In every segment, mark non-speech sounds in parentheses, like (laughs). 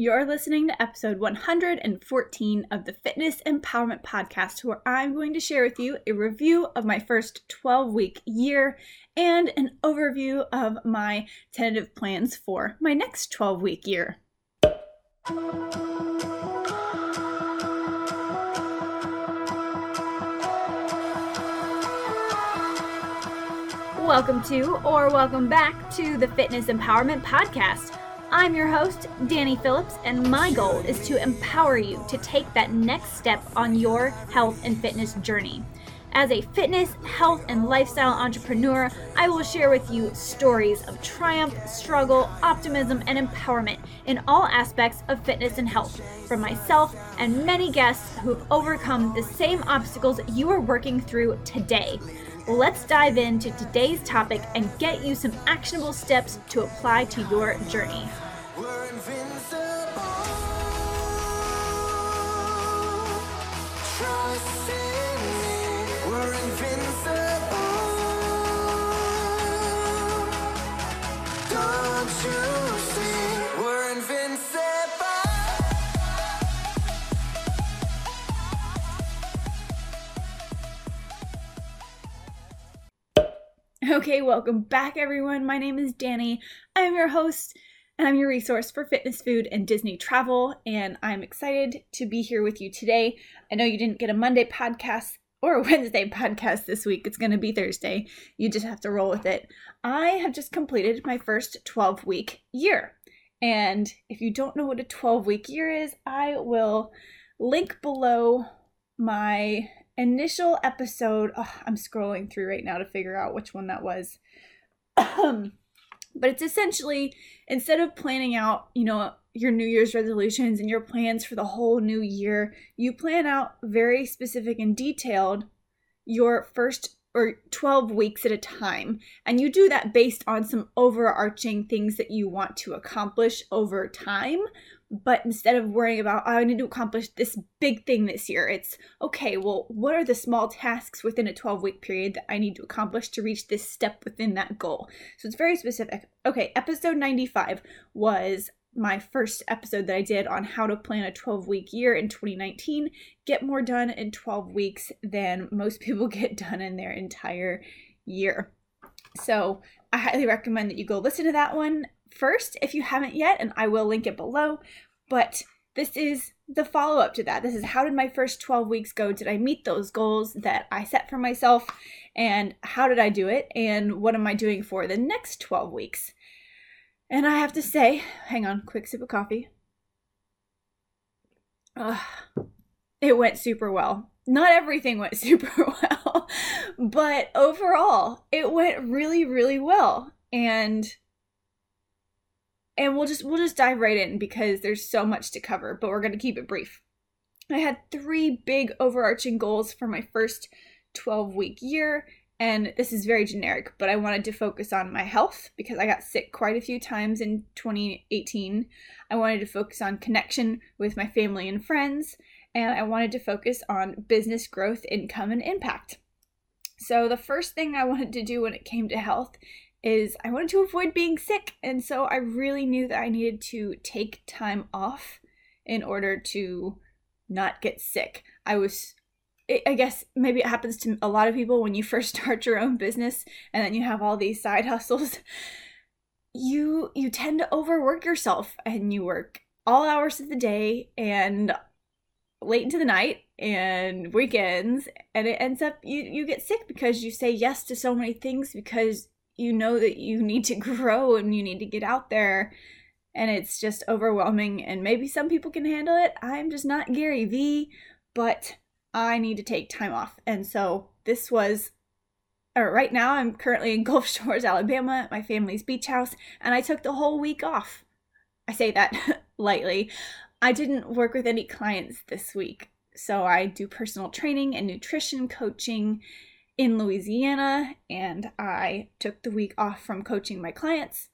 You're listening to episode 114 of the Fitness Empowerment Podcast, where I'm going to share with you a review of my first 12 week year and an overview of my tentative plans for my next 12 week year. Welcome to, or welcome back to the Fitness Empowerment Podcast. I'm your host, Danye Phillips, and my goal is to empower you to take that next step on your health and fitness journey. As a fitness, health, and lifestyle entrepreneur, I will share with you stories of triumph, struggle, optimism, and empowerment in all aspects of fitness and health from myself and many guests who've overcome the same obstacles you are working through today. Let's dive into today's topic and get you some actionable steps to apply to your journey. Okay, welcome back, everyone. My name is Danye. I am your host, and I'm your resource for fitness, food, and Disney travel. And I'm excited to be here with you today. I know you didn't get a Monday podcast or a (laughs) Wednesday podcast this week. It's going to be Thursday. You just have to roll with it. I have just completed my first 12 week year. And if you don't know what a 12 week year is, I will link below my initial episode, oh, I'm scrolling through right now to figure out which one that was. but it's essentially instead of planning out, you know, your New Year's resolutions and your plans for the whole new year, you plan out very specific and detailed your first or 12 weeks at a time. And you do that based on some overarching things that you want to accomplish over time but instead of worrying about oh, i need to accomplish this big thing this year it's okay well what are the small tasks within a 12 week period that i need to accomplish to reach this step within that goal? So it's very specific. Okay episode 95 was my first episode that i did on how to plan a 12 week year in 2019 get more done in 12 weeks than most (laughs) people get done in their entire year. So i highly recommend that you go listen to that one first if you haven't yet, and I will link it below. But this is the follow up to that. This is how did my first 12 weeks go? Did I meet those goals that I set for myself? And how did I do it? And what am I doing for the next 12 weeks? And I have to say, hang on, quick sip of coffee. Ugh, it went super well. Not everything went (laughs) super well, but overall, it went really, really well. And and we'll just we'll just dive right in because there's so much to cover, but we're going to keep it brief. I had three big overarching goals for my first 12 week year, and this is very generic, but I wanted to focus on my health because I got sick quite a few times in 2018. I wanted to focus on connection with my family and friends, and I wanted to focus on business growth, income, and impact. So, the first thing I wanted to do when it came to health is I wanted to avoid being sick. And so I really knew that I needed to take time off in order to not get sick. I was I guess maybe it happens to a lot of people when you (laughs) first start your own business and then you have all these side (laughs) hustles. You you tend to overwork yourself and you work all hours of the day and late into the night and weekends and it ends up you you get sick because you say yes to so many things because you know that you need to (laughs) grow and you need to get out there. And it's just overwhelming. And maybe some people can handle it. I'm just not gary vee but i need to take time off. And so this was or right now i'm currently in (laughs) gulf shores alabama at my family's beach house and i took the whole week off. I say that (laughs) lightly. I didn't work with any clients this week. So i do personal training and nutrition coaching in Louisiana, and I took the week off from coaching my clients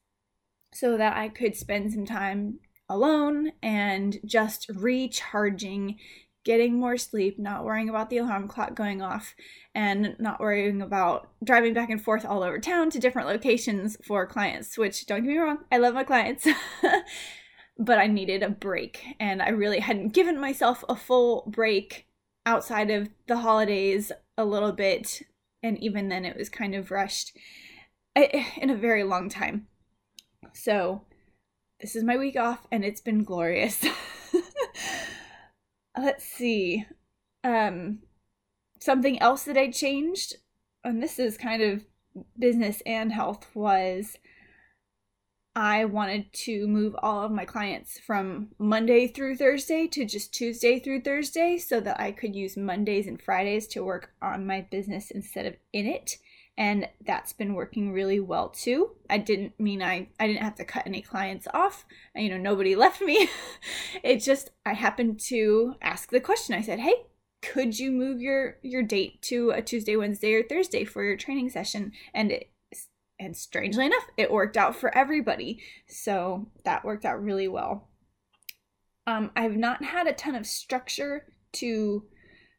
so that I could spend some time alone and just recharging, getting more sleep, not worrying about the alarm clock going off, and not worrying about driving back and forth all over town to different locations for clients, which don't get me wrong, I love my clients. (laughs) but I needed a break. And I really hadn't given myself a full break outside of the holidays a little bit. And even then, it was kind of rushed (sighs) in a very long time. So, this is my week off, and it's been glorious. (laughs) Let's see. Um, something else that I changed, and this is kind of business and health, was I wanted to move all of my clients from Monday through Thursday to just Tuesday through Thursday so that I could use Mondays and Fridays to work on my business instead of in it. And that's been working really well too. I didn't mean I, I didn't have to cut any clients off. You know, nobody (laughs) left me. it just I happened to ask the question. I said, Hey, could you move your your date to a Tuesday, Wednesday, or Thursday for your training session? And it, and strangely enough, it worked out for everybody. So that worked out really well. Um, I've not had a ton of structure to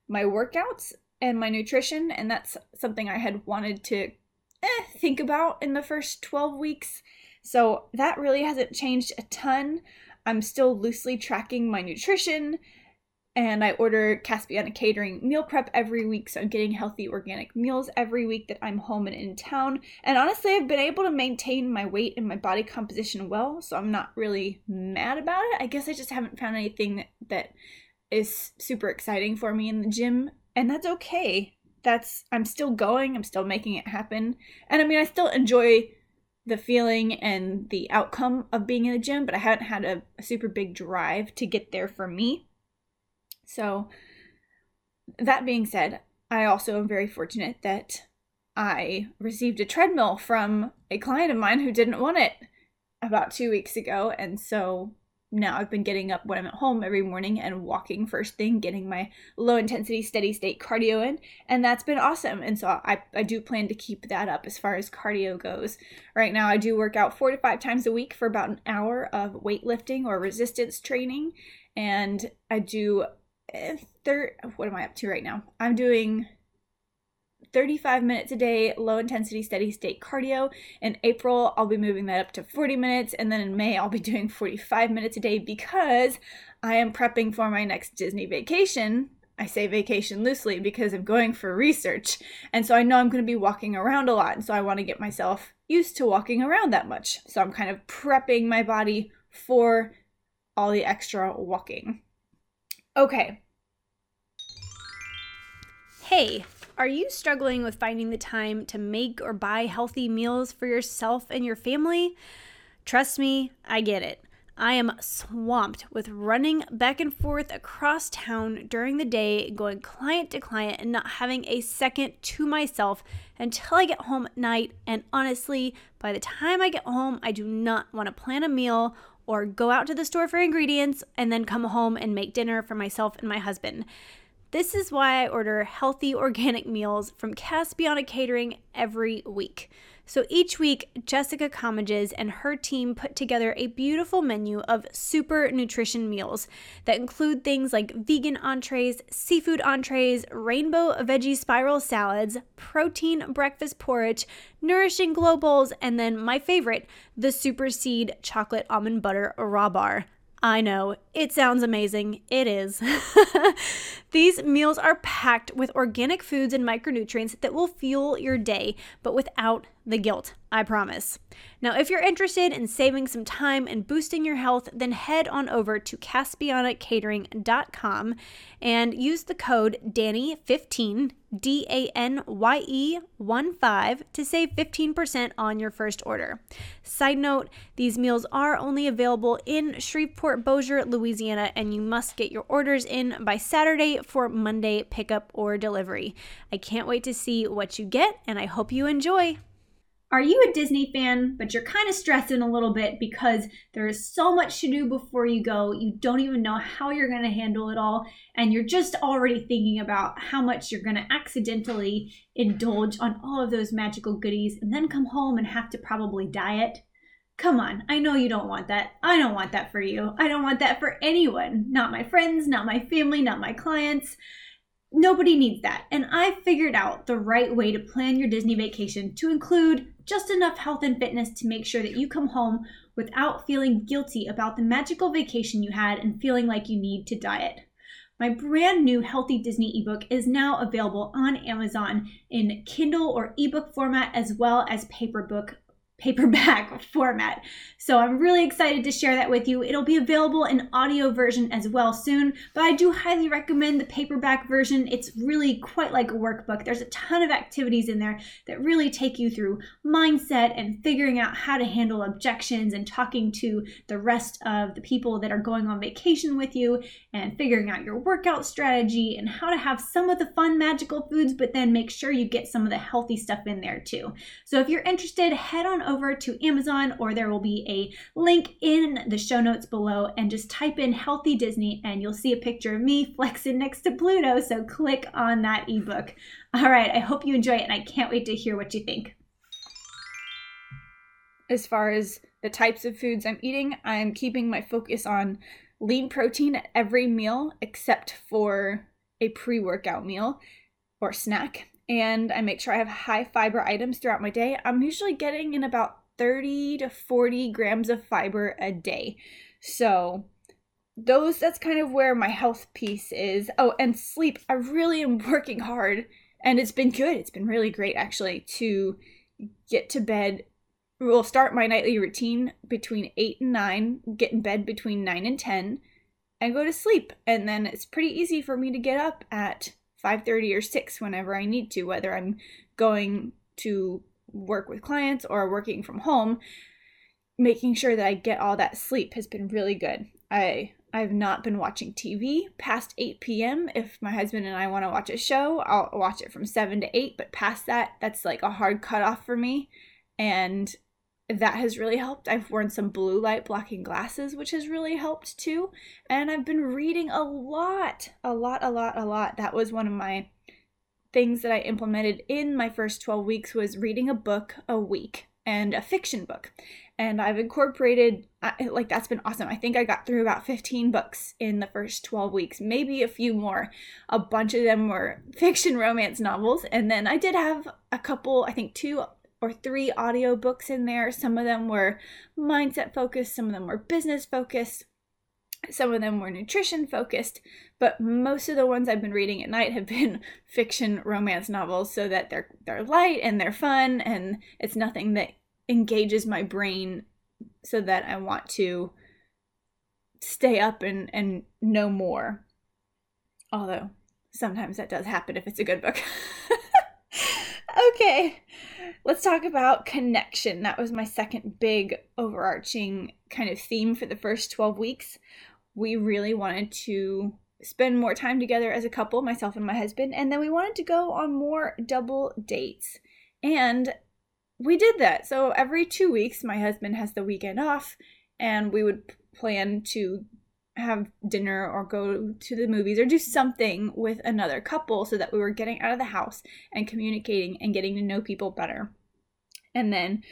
my workouts and my nutrition, and that's something I had wanted to eh, think about in the first 12 weeks. So that really hasn't changed a ton. I'm still loosely tracking my nutrition, and I order Caspiana Catering meal prep every week. So I'm getting healthy organic meals every week that I'm home and in town. And honestly, I've been able to maintain my weight and my body composition well. So I'm not really mad about it. I guess I just haven't found anything that, is super exciting for me in the gym. And that's okay. That's, I'm still going, I'm still making it happen. And I mean, I still enjoy the feeling and the outcome of being in the gym, but I haven't had a, a super big drive to get there for me. So, that being said, I also am very fortunate that I received a treadmill from a client of mine who didn't want it about two weeks ago. And so now I've been getting up when I'm at home every morning and walking first thing, getting my low intensity, steady state cardio in. And that's been awesome. And so I, I do plan to keep that up as far as cardio goes. Right now, I do work out four to five times a week for about an hour of weightlifting or resistance training. And I do Eh, third what am I up to right now? I'm doing 35 minutes a day, low intensity, steady state cardio. In April, I'll be moving that up to 40 minutes. And then in May, I'll be (laughs) doing 45 minutes a day because I am prepping for my next Disney vacation. I say vacation loosely because I'm going for research. And so I know I'm going to be walking around a lot. And so I want to get myself used to walking around that much. So I'm kind of prepping my body for all the extra walking. Okay. Hey, are you struggling with finding the time to make or buy healthy meals for yourself and your family? Trust me, I get it. I am swamped with running back and forth across town during the day, going client to client, and not having a second to myself until I get home at night. And honestly, by the time I get home, I do not want to plan a meal or go out to the store for ingredients and then come home and make dinner for myself and my husband. This is why I order healthy (laughs) organic meals from Caspiana Catering every week. So each week, Jessica Commages and her team put together a beautiful menu of super nutrition meals that include things like vegan entrees, seafood entrees, rainbow veggie spiral salads, protein breakfast porridge, nourishing glow bowls, and then my favorite, the Super Seed chocolate almond butter raw bar. I know, it sounds amazing. It is. (laughs) These meals are packed with organic foods and micronutrients that will fuel your day, but without the guilt, I promise. Now, if you're interested in saving some time and boosting your health, then head on over to caspianacatering.com and use the code DANYE15, D A N Y E 1 5, to save 15% on your first order. Side note, these meals are only available in Shreveport, Bossier, Louisiana, and you must get your orders in by Saturday for Monday pickup or delivery. I can't wait to see what you get, and I hope you enjoy. Are you a Disney fan, but you're kind of stressing a little bit because there is so much to do before you go? You don't even know how you're going to handle it all, and you're just already thinking about how much you're going to accidentally indulge on all of those magical goodies and then come home and have to probably diet? Come on, I know you don't want that. I don't want that for you. I don't want that for anyone. Not my friends, not my family, not my clients. Nobody needs that. And I figured out the right way to plan your Disney vacation to include just enough health and fitness to make sure that you come home without feeling guilty about the magical vacation you had and feeling like you need to diet. My brand new Healthy Disney ebook is now available on Amazon in Kindle or ebook format as well as paper book paperback (laughs) format. So I'm really excited to share that with you. It'll be available in audio version as well soon, but I do highly recommend the paperback version. It's really quite like a workbook. There's a ton of activities in there that really take you through mindset and figuring out how to handle objections and talking to the rest of the people that are going on vacation with you and figuring out your workout strategy and how to have some of the fun magical foods, but then make sure you get some of the healthy stuff in there too. So if you're interested, head on over to Amazon or there will be a link in the show notes below and just type in Healthy Disney and you'll see a picture of me flexing next to Pluto. So click on that ebook. All right, I hope you enjoy it and I can't wait to hear what you think. As far as the types of foods I'm eating, I'm keeping my focus on lean protein at every meal except for a pre workout meal or snack and I make sure I have high fiber items throughout my day. I'm usually getting in about 30 to 40 grams of fiber a day. So those that's kind of where my health piece is. Oh, and sleep. I really am working hard and it's been good. It's been really great actually to get to bed. We'll start my nightly routine between 8 and 9, get in bed between 9 and 10 and go to sleep. And then it's pretty easy for me to get up at 5:30 or 6 whenever I need to, whether I'm going to work with clients or working from home. Making sure that I get all that sleep has been really good. I I've not been watching TV past 8 p.m. If my husband and I want to watch a show, I'll watch it from 7 to 8, but past that, that's like a hard cutoff for me. And that has really helped. I've worn some blue light blocking glasses, which has really helped too. And I've been reading a lot, a lot, a lot, a lot. That was one of my things that I implemented in my first 12 weeks was reading a book a week and a fiction book. And I've incorporated like that's been awesome. I think I got through about 15 books in the first 12 weeks, maybe a few more. A bunch of them were (laughs) fiction romance novels and then I did have a couple, I think two or three audiobooks in there. Some of them were mindset focused, some of them were business focused, some of them were nutrition focused, but most of the ones I've been reading at night have (laughs) been fiction romance novels so that they're they're light and they're fun and it's nothing that engages my brain so that I want to stay up and and know more. Although sometimes that does happen if it's a good book. (laughs) okay let's talk about connection. That was my second big overarching kind of theme for the first 12 weeks. We really wanted to spend more time together as a couple, myself and my husband, and then we wanted to go on more double dates. And we did that. So every two weeks, my husband has the weekend off, and we would plan to have dinner or go to the movies or do something with another couple so that we were getting out of the house and communicating and getting to know people better. And then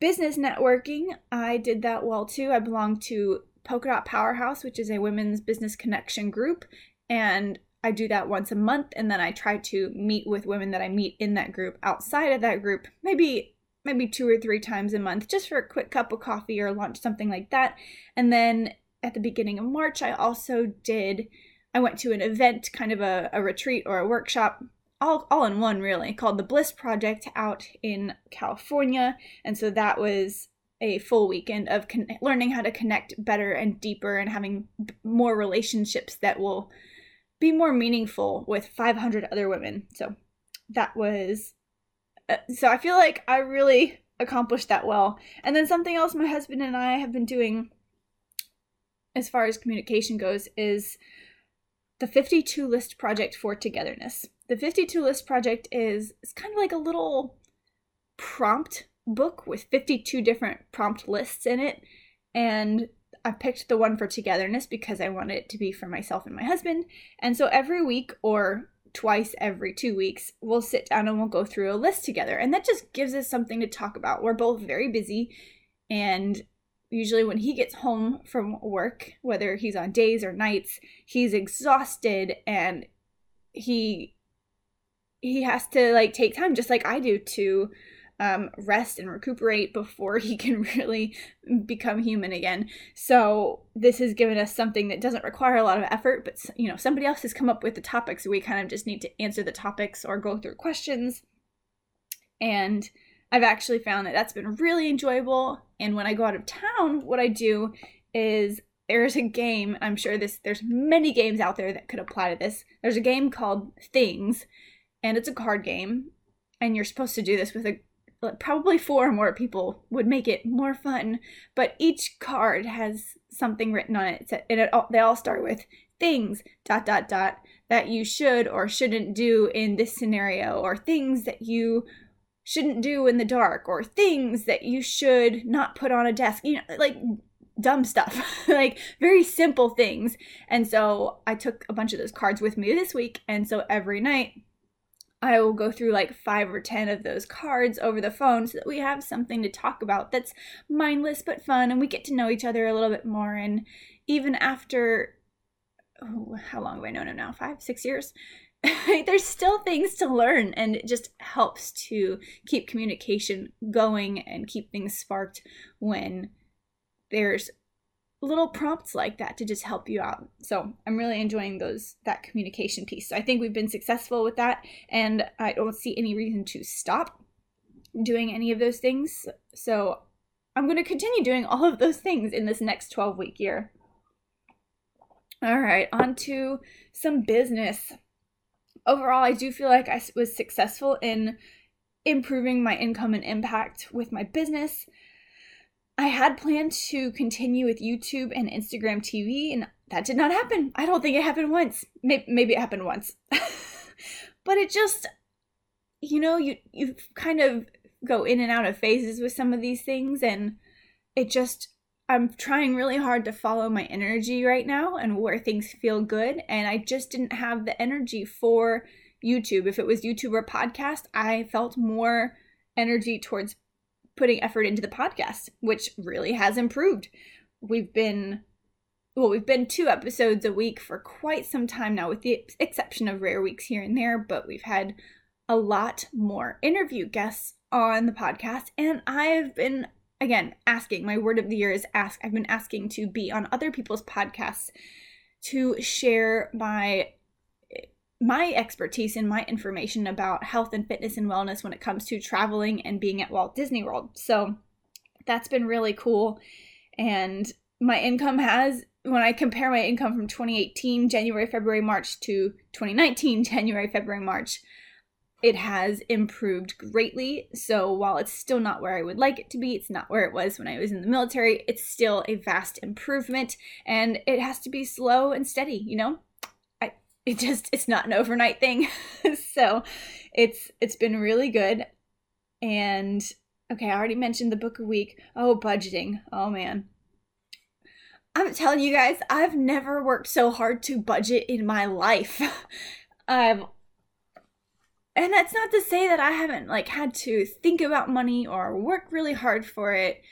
business networking, I did that well too. I belong to Polka Dot Powerhouse, which is a women's business connection group, and I do that once a month and then I try to meet with women that I meet in that group outside of that group, maybe maybe two or three times a month just for a quick cup of coffee or lunch something like that. And then at the beginning of March, I also did, I went to an event, kind of a, a retreat or a workshop, all, all in one really, called the Bliss Project out in California. And so that was a full weekend of con- learning how to connect better and deeper and having more relationships that will be more meaningful with 500 other women. So that was, uh, so I feel like I really accomplished that well. And then something else my husband and I have been doing as far as communication goes is the 52 list project for togetherness. The 52 list project is it's kind of like a little prompt book with 52 different prompt lists in it and I picked the one for togetherness because I wanted it to be for myself and my husband. And so every week or twice every two weeks, we'll sit down and we'll go through a list together. And that just gives us something to talk about. We're both very busy and usually when he gets home from work, whether he's on days or nights, he's exhausted and he he has to like take time just like I do to um, rest and recuperate before he (laughs) can really become human again. So this has given us something that doesn't require a lot of effort, but you know somebody else has come up with the topics. So we kind of just need to answer the topics or go through questions. And I've actually found that that's been really enjoyable. And when I go out of town, what I do is there's a game. I'm sure this there's many games out there that could apply to this. There's a game called Things, and it's a card game, and you're supposed to do this with a probably four or more people would make it more fun. But each card has something written on it, and it all, they all start with things dot dot dot that you should or shouldn't do in this scenario, or things that you shouldn't do in the dark, or things that you should not put on a desk. You know, like dumb stuff, (laughs) like very simple things. And so I took a bunch of those cards with me this week, and so every night I will go through like five or ten of those cards over the phone so that we have something to talk about that's mindless but fun and we get to know each other a little bit more. And even after, oh, how long have I known him now? Five, six years? (laughs) There's still things to learn, and it just helps to keep communication going and keep things sparked when there's little prompts like that to just help you out. So I'm really enjoying those that communication piece. So I think we've been successful with that and I don't see any reason to stop doing any of those things. So I'm going to continue doing all of those things in this next 12 week year. All right, on to some business. Overall, I do feel like I was successful in improving my income and impact with my business. I had planned to continue with YouTube and Instagram TV, and that did not happen. I don't think it happened once. Maybe, it happened once. (laughs) but it just, you know, you, you kind of go in and out of phases with some of these things, and it just, I'm trying really hard to follow my energy right now and where things feel good. And I just didn't have the energy for YouTube. If it was YouTube or podcast, I felt more energy towards putting effort into the podcast, which really has improved. We've been well, we've been two episodes a week for quite some time now, with the exception of rare weeks here and there, but we've had a lot more interview guests on the podcast, and I've been again asking my word of the year is ask i've been asking to be on other people's podcasts to share my my expertise and my information about health and fitness and wellness when it comes to traveling and being at Walt Disney World. So that's been really cool. And my income has, when I compare my income from 2018, January, February, March to 2019, (laughs) January, February, March, it has improved greatly. So while it's still not where I would like it to be, it's not where it was when I was in the military, it's still a vast improvement. And it has to be slow and steady, you know? it just it's not an overnight thing. (laughs) so it's it's been really good. And okay, I already mentioned the book a week. Oh, budgeting. Oh man. I'm telling you guys, I've never worked so hard to budget in my life. (laughs) I've and that's not to say that I haven't like had to think about money or work really hard for it.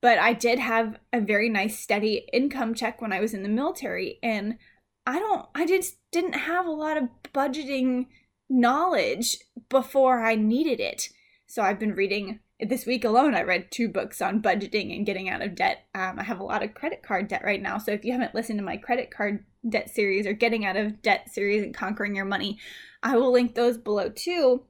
But I did have a very nice steady income check when I was in the military and I don't I just didn't have a lot of budgeting knowledge before I needed it. So I've been reading this week alone I read two books on budgeting and getting out of debt. Um, I have a lot of credit card debt right now. So if you haven't listened to my credit card debt series or getting out of debt series and conquering your money, I will link those below too.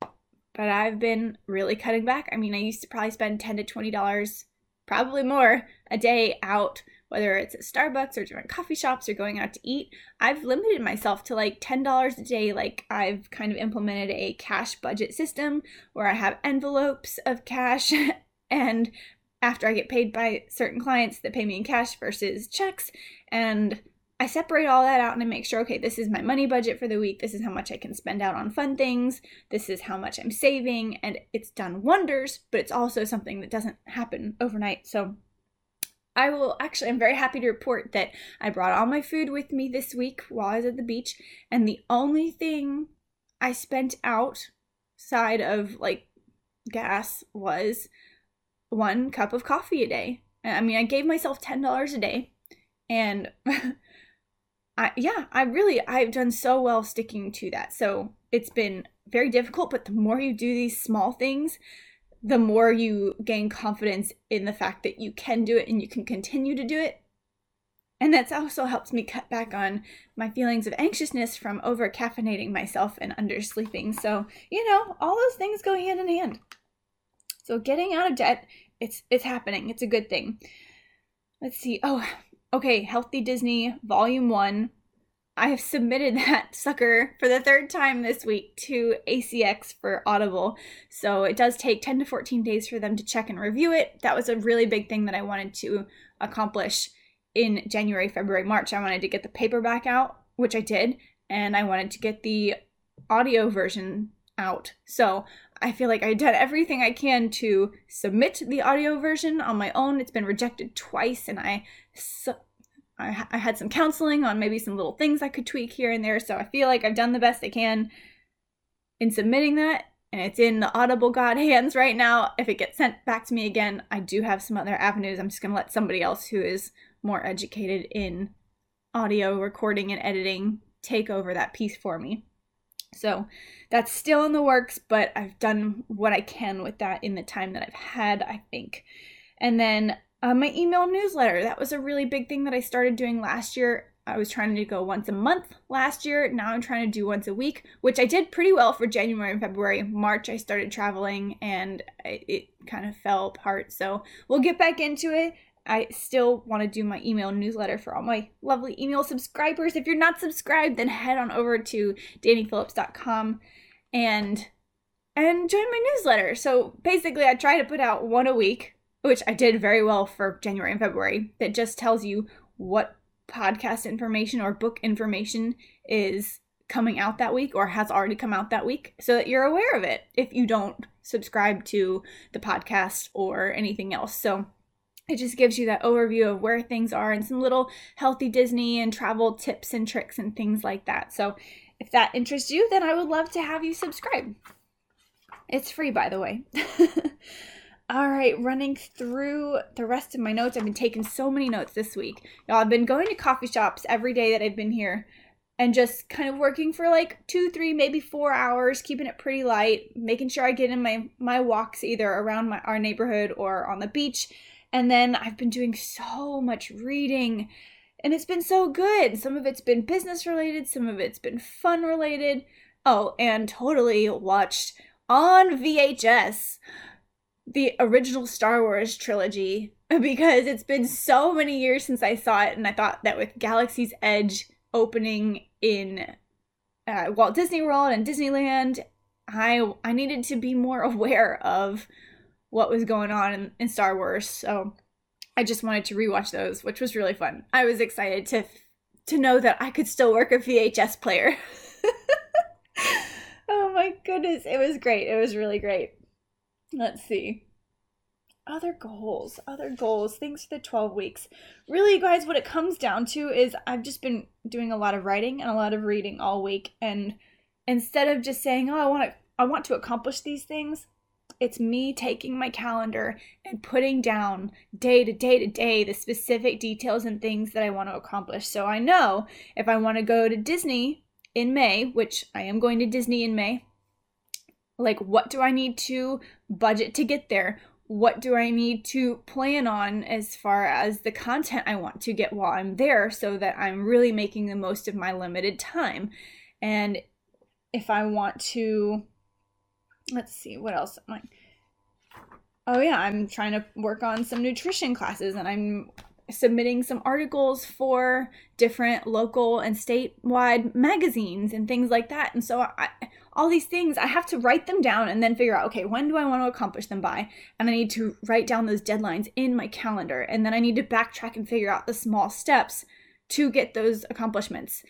But I've been really cutting back. I mean, I used to probably spend 10 to $20, probably more a day out whether it's at Starbucks or different coffee shops or going out to eat, I've limited myself to like $10 a day. Like I've kind of implemented a cash budget system where I have envelopes of cash (laughs) and after I get paid by certain clients that pay me in cash versus checks and I separate all that out and I make sure, okay, this is my money budget for the week. This is how much I can spend out on fun things. This is how much I'm saving. And it's done wonders, but it's also something that doesn't happen overnight. So I will actually, I'm very happy to report that I brought all my food with me this week while I was at the beach, and the only thing I spent outside of like gas was one cup of coffee a day. I mean, I gave myself $10 a day, and (laughs) I, yeah, I really, I've done so well sticking to that. So it's been very difficult, but the more you do these small things, the more you gain confidence in the fact that you can do it and you can continue to do it. And that's also helps me cut back on my feelings of anxiousness from over caffeinating myself and undersleeping. So, you know, all those things go hand in hand. So getting out of debt, it's it's happening. It's a good thing. Let's see. Oh, okay, Healthy Disney Volume 1 I have submitted (laughs) that sucker for the third time this week to ACX for Audible. So it does take 10 to 14 days for them to check and review it. That was a really big thing that I wanted to accomplish in January, February, March. I wanted to get the paperback out, which I did, and I wanted to get the audio version out. So I feel like I did everything I can to submit the audio version on my own. It's been rejected twice, and I I, I had some counseling on maybe some little things I could tweak here and there. So I feel like I've done the best I can in submitting that. And it's in the Audible God hands right now. If it gets sent back to me again, I do have some other avenues. I'm just going to let somebody else who is more educated in audio recording and editing take over that piece for me. So that's still in the works, but I've done what I can with that in the time that I've had, I think. And then uh, my email newsletter. That was a really big thing that I started doing last year. I was trying to go once a month last year. Now I'm trying to do once a week, which I did pretty well for January and February. March, I started traveling and it kind of fell apart. So we'll get back into it. I still want to do my email newsletter for all my lovely email subscribers. If you're not subscribed, then head on over to danyephillips.com and and join my newsletter. So basically, I try to put out one a week which I did very well for January and February, that just tells you what podcast information or book information is coming out that week or has already come out that week so that you're aware of it if you don't subscribe to the podcast or anything else. So it just gives you that overview of where things are and some little healthy Disney and travel tips and tricks and things like that. So if that interests you, then I would love to have you subscribe. It's free, by the way. (laughs) All right, running through the rest of my notes. I've been taking so many notes this week. Y'all, I've been going to coffee shops every day that I've been here and just kind of working for like two, three, maybe four hours, keeping it pretty light, making sure I get in my my walks either around my our neighborhood or on the beach. And then I've been doing so much reading and it's been so good. Some of it's been business related, some of it's been fun related. Oh, and totally watched on VHS the original Star Wars trilogy (laughs) because it's been so many years since I saw it, and I thought that with Galaxy's Edge opening in uh, Walt Disney World and Disneyland, I I needed to be more (laughs) aware of what was going on in, in Star Wars. So I just wanted to rewatch those, which was really fun. I was excited to to know that I could still work a VHS player. (laughs) oh my goodness, it was great. It was really great. Let's see. Other goals, other goals, things for the 12 weeks. Really, guys, what it comes down to is I've just been doing a lot of writing and a lot of reading all week. And instead of just saying, oh, I want to, I want to accomplish these things, it's me taking my calendar and putting down day to day to day the specific details and things that I want to accomplish. So I know if I want to go to Disney in May, which I am going to Disney in May, like, what do I need to budget to get there? What do I need to plan on as far as the content I want to get while I'm there so that I'm really making the most of my limited time? And if I want to, let's see, what else? am I? oh, yeah, I'm trying to work on some nutrition classes and I'm submitting some articles for different local and statewide magazines and things like that. And so I, all these things, I have to write them down and then figure out, okay, when do I want to accomplish them by? And I need to write down those deadlines in my calendar. And then I need to backtrack and figure out the small steps to get those accomplishments.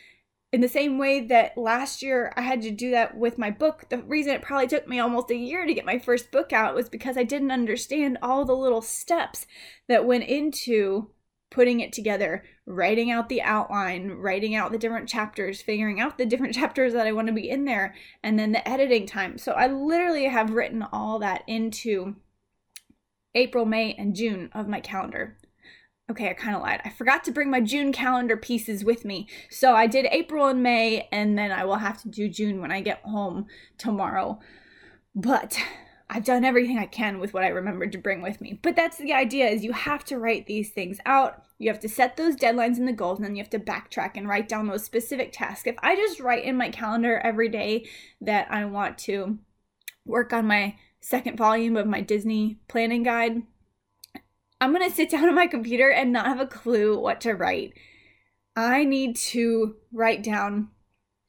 In the same way that last year I had to do that with my book, the reason it probably took me almost a year to get my first book out was because I didn't understand all the little steps that went into putting it together, writing out the outline, writing out the different chapters, figuring out the different (laughs) chapters that I want to be in there, and then the editing time. So I literally have written all that into April, May, and June of my calendar. okay, I kind of lied. I forgot to bring my June calendar pieces with me. So I did April and May, and then I will have to do June when I get home tomorrow. But I've done everything I can with what I remembered to bring with me. But that's the idea is you have to write these things out. You have to set those deadlines and the goals and then you have to backtrack and write down those specific tasks. If I just write in my calendar every day that I want to work on my second volume of my Disney planning guide, I'm going to sit down on my computer and not have a clue what to write. I need to write down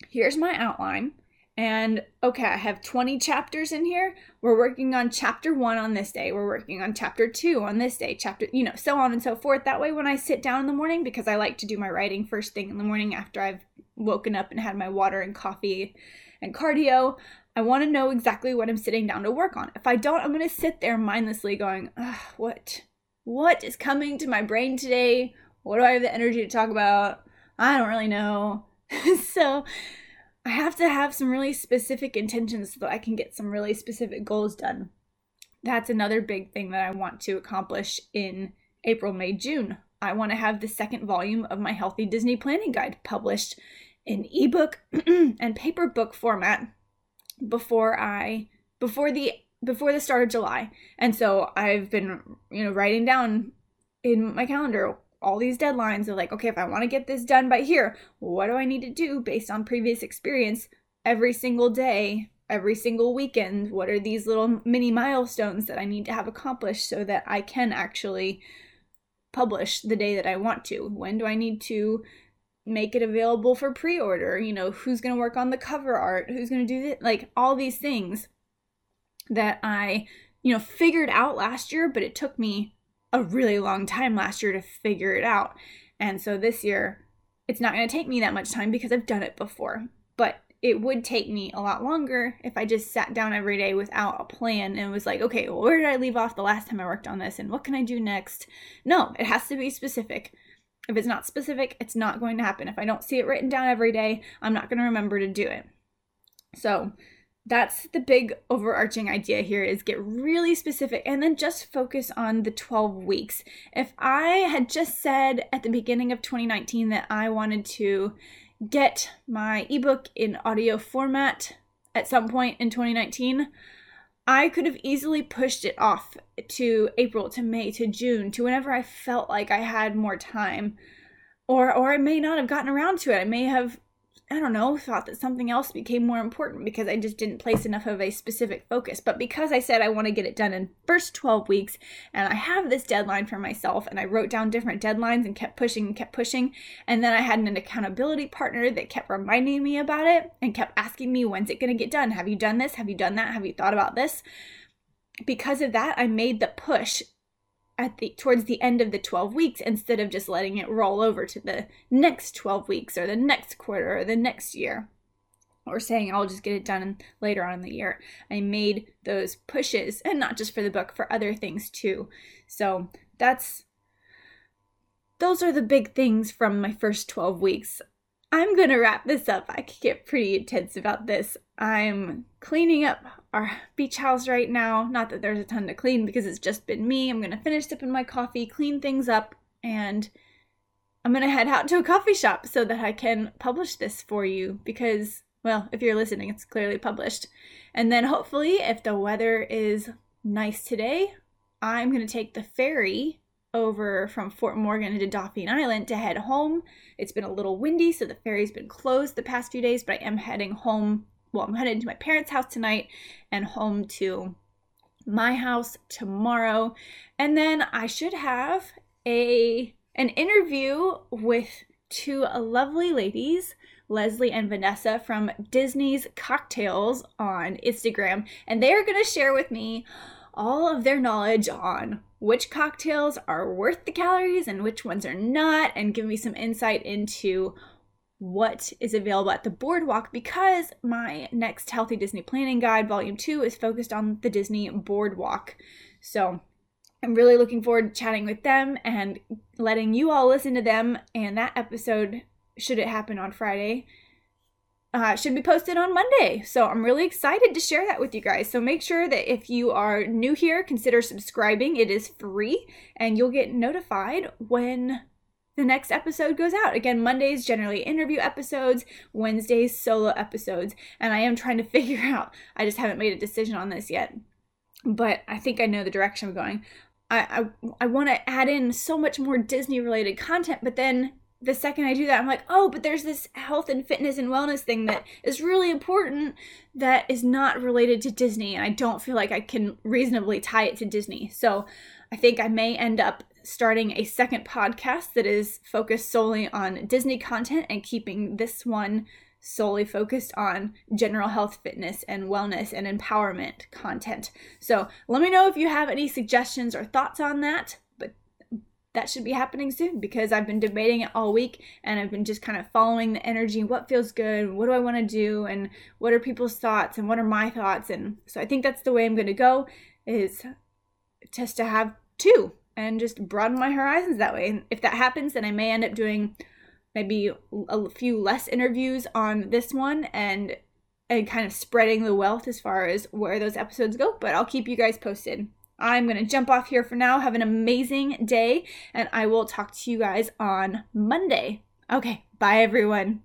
here's my outline and okay, I have 20 chapters in here. We're working on chapter one on this day. We're working on chapter two on this day, chapter, you know, so on and so forth. That way, when I sit down in the morning, because I like to do my writing first thing in the morning after I've woken up and had my water and coffee and cardio, I want to know exactly what I'm sitting down to work on. If I don't, I'm going to sit there mindlessly going, what? What is coming to my brain today? What do I have the energy to talk about? I don't really know. (laughs) so, I have to have some really specific intentions so that I can get some really specific goals done. That's another big thing that I want to accomplish in April, May, June. I want to have the second volume of my Healthy Disney Planning Guide published in ebook (clears throat) and paper book format before I before the before the start of July. And so I've been, you know, writing down in my calendar all these deadlines of like, okay, if I want to get this done by here, what do I need to do based on previous experience every single day, every single weekend? What are these little mini milestones that I need to have accomplished so that I can actually publish the day that I want to? When do I need to make it available for pre-order? You know, who's going to work on the cover art? Who's going to do this? Like all these things that I, you know, figured out last year, but it took me a really long time last year to figure it out. And so this year, it's not going to take me that much time because I've done it before. But it would take me a lot longer if I just sat down every day without a plan and was like, okay, well, where did I leave off the last time I worked on this and what can I do next? No, it has to be specific. If it's not specific, it's not going to happen. If I don't see it written down every day, I'm not going to remember to do it. So, that's the big overarching idea here is get really specific and then just focus on the 12 weeks. If I had just said at the beginning of 2019 that I wanted to get my ebook in audio format at some point in 2019, I could have easily pushed it off to April, to May, to June, to whenever I felt like I had more time. Or or I may not have gotten around to it. I may have I don't know, thought that something else became more important because I just didn't place enough of a specific focus. But because I said I want to get it done in first 12 weeks and I have this deadline for myself and I wrote down different deadlines and kept pushing and kept pushing and then I had an accountability partner that kept reminding me about it and kept asking me when's it going to get done? Have you done this? Have you done that? Have you thought about this? Because of that, I made the push at the towards the end of the 12 weeks instead of just letting it roll over to the next 12 weeks or the next quarter or the next year or saying I'll just get it done later on in the year. I made those pushes and not just for the book for other things too. So that's those are the big things from my first 12 weeks. I'm going to wrap this up. I could get pretty intense about this. I'm cleaning up our (laughs) beach house right now. Not that there's a ton to clean because it's just been me. I'm going to finish sipping my coffee, clean things up, and I'm going to head out to a coffee shop so that I can publish this for you because, well, if you're listening, it's clearly published. And then hopefully, if the weather is nice today, I'm going to take the ferry over from Fort Morgan to Dauphin Island to head home. It's been a little windy, so the ferry's been closed the past few days, but I am heading home. Well, I'm headed to my parents' house tonight and home to my house tomorrow. And then I should have a an interview with two lovely ladies, Leslie and Vanessa from Disney's Cocktails on Instagram, and they are going to share with me all of their knowledge on which cocktails are worth the calories and which ones are not, and give me some insight into what is available at the boardwalk because my next Healthy Disney Planning Guide, Volume 2, is focused on the Disney boardwalk. So I'm really looking forward to chatting with them and letting you all listen to them. And that episode, should it happen on Friday, uh, should be posted on Monday. So I'm really excited to share that with you guys. So make sure that if you are new here, consider subscribing. It is free and you'll get notified when the next episode goes out. Again, Mondays generally interview episodes, Wednesdays solo episodes, and I am trying to (laughs) figure out. I just haven't made a decision on this yet. But I think I know the direction I'm going. I I, I want to add in so much more Disney related content, but then the second I do that, I'm like, oh, but there's this health and fitness and wellness thing that is really important that is not related to Disney. And I don't feel like I can reasonably tie it to Disney. So I think I may end up starting a second podcast that is focused solely on Disney content and keeping this one solely focused on general health, fitness, and wellness and empowerment content. So let me know if you have any suggestions or thoughts on that But that should be happening soon because I've been debating it all week and I've been just kind of following the energy. What feels good? What do I want to do? And what are people's thoughts? And what are my thoughts? And so I think that's the way I'm going to go is just to have two and just broaden my horizons that way. And if that happens, then I may end up doing maybe a few less interviews on this one and and kind of spreading the wealth as far as where those episodes go. But I'll keep you guys posted. I'm going to jump off here for now. Have an amazing day, and I will talk to you guys on Monday. Okay, bye everyone.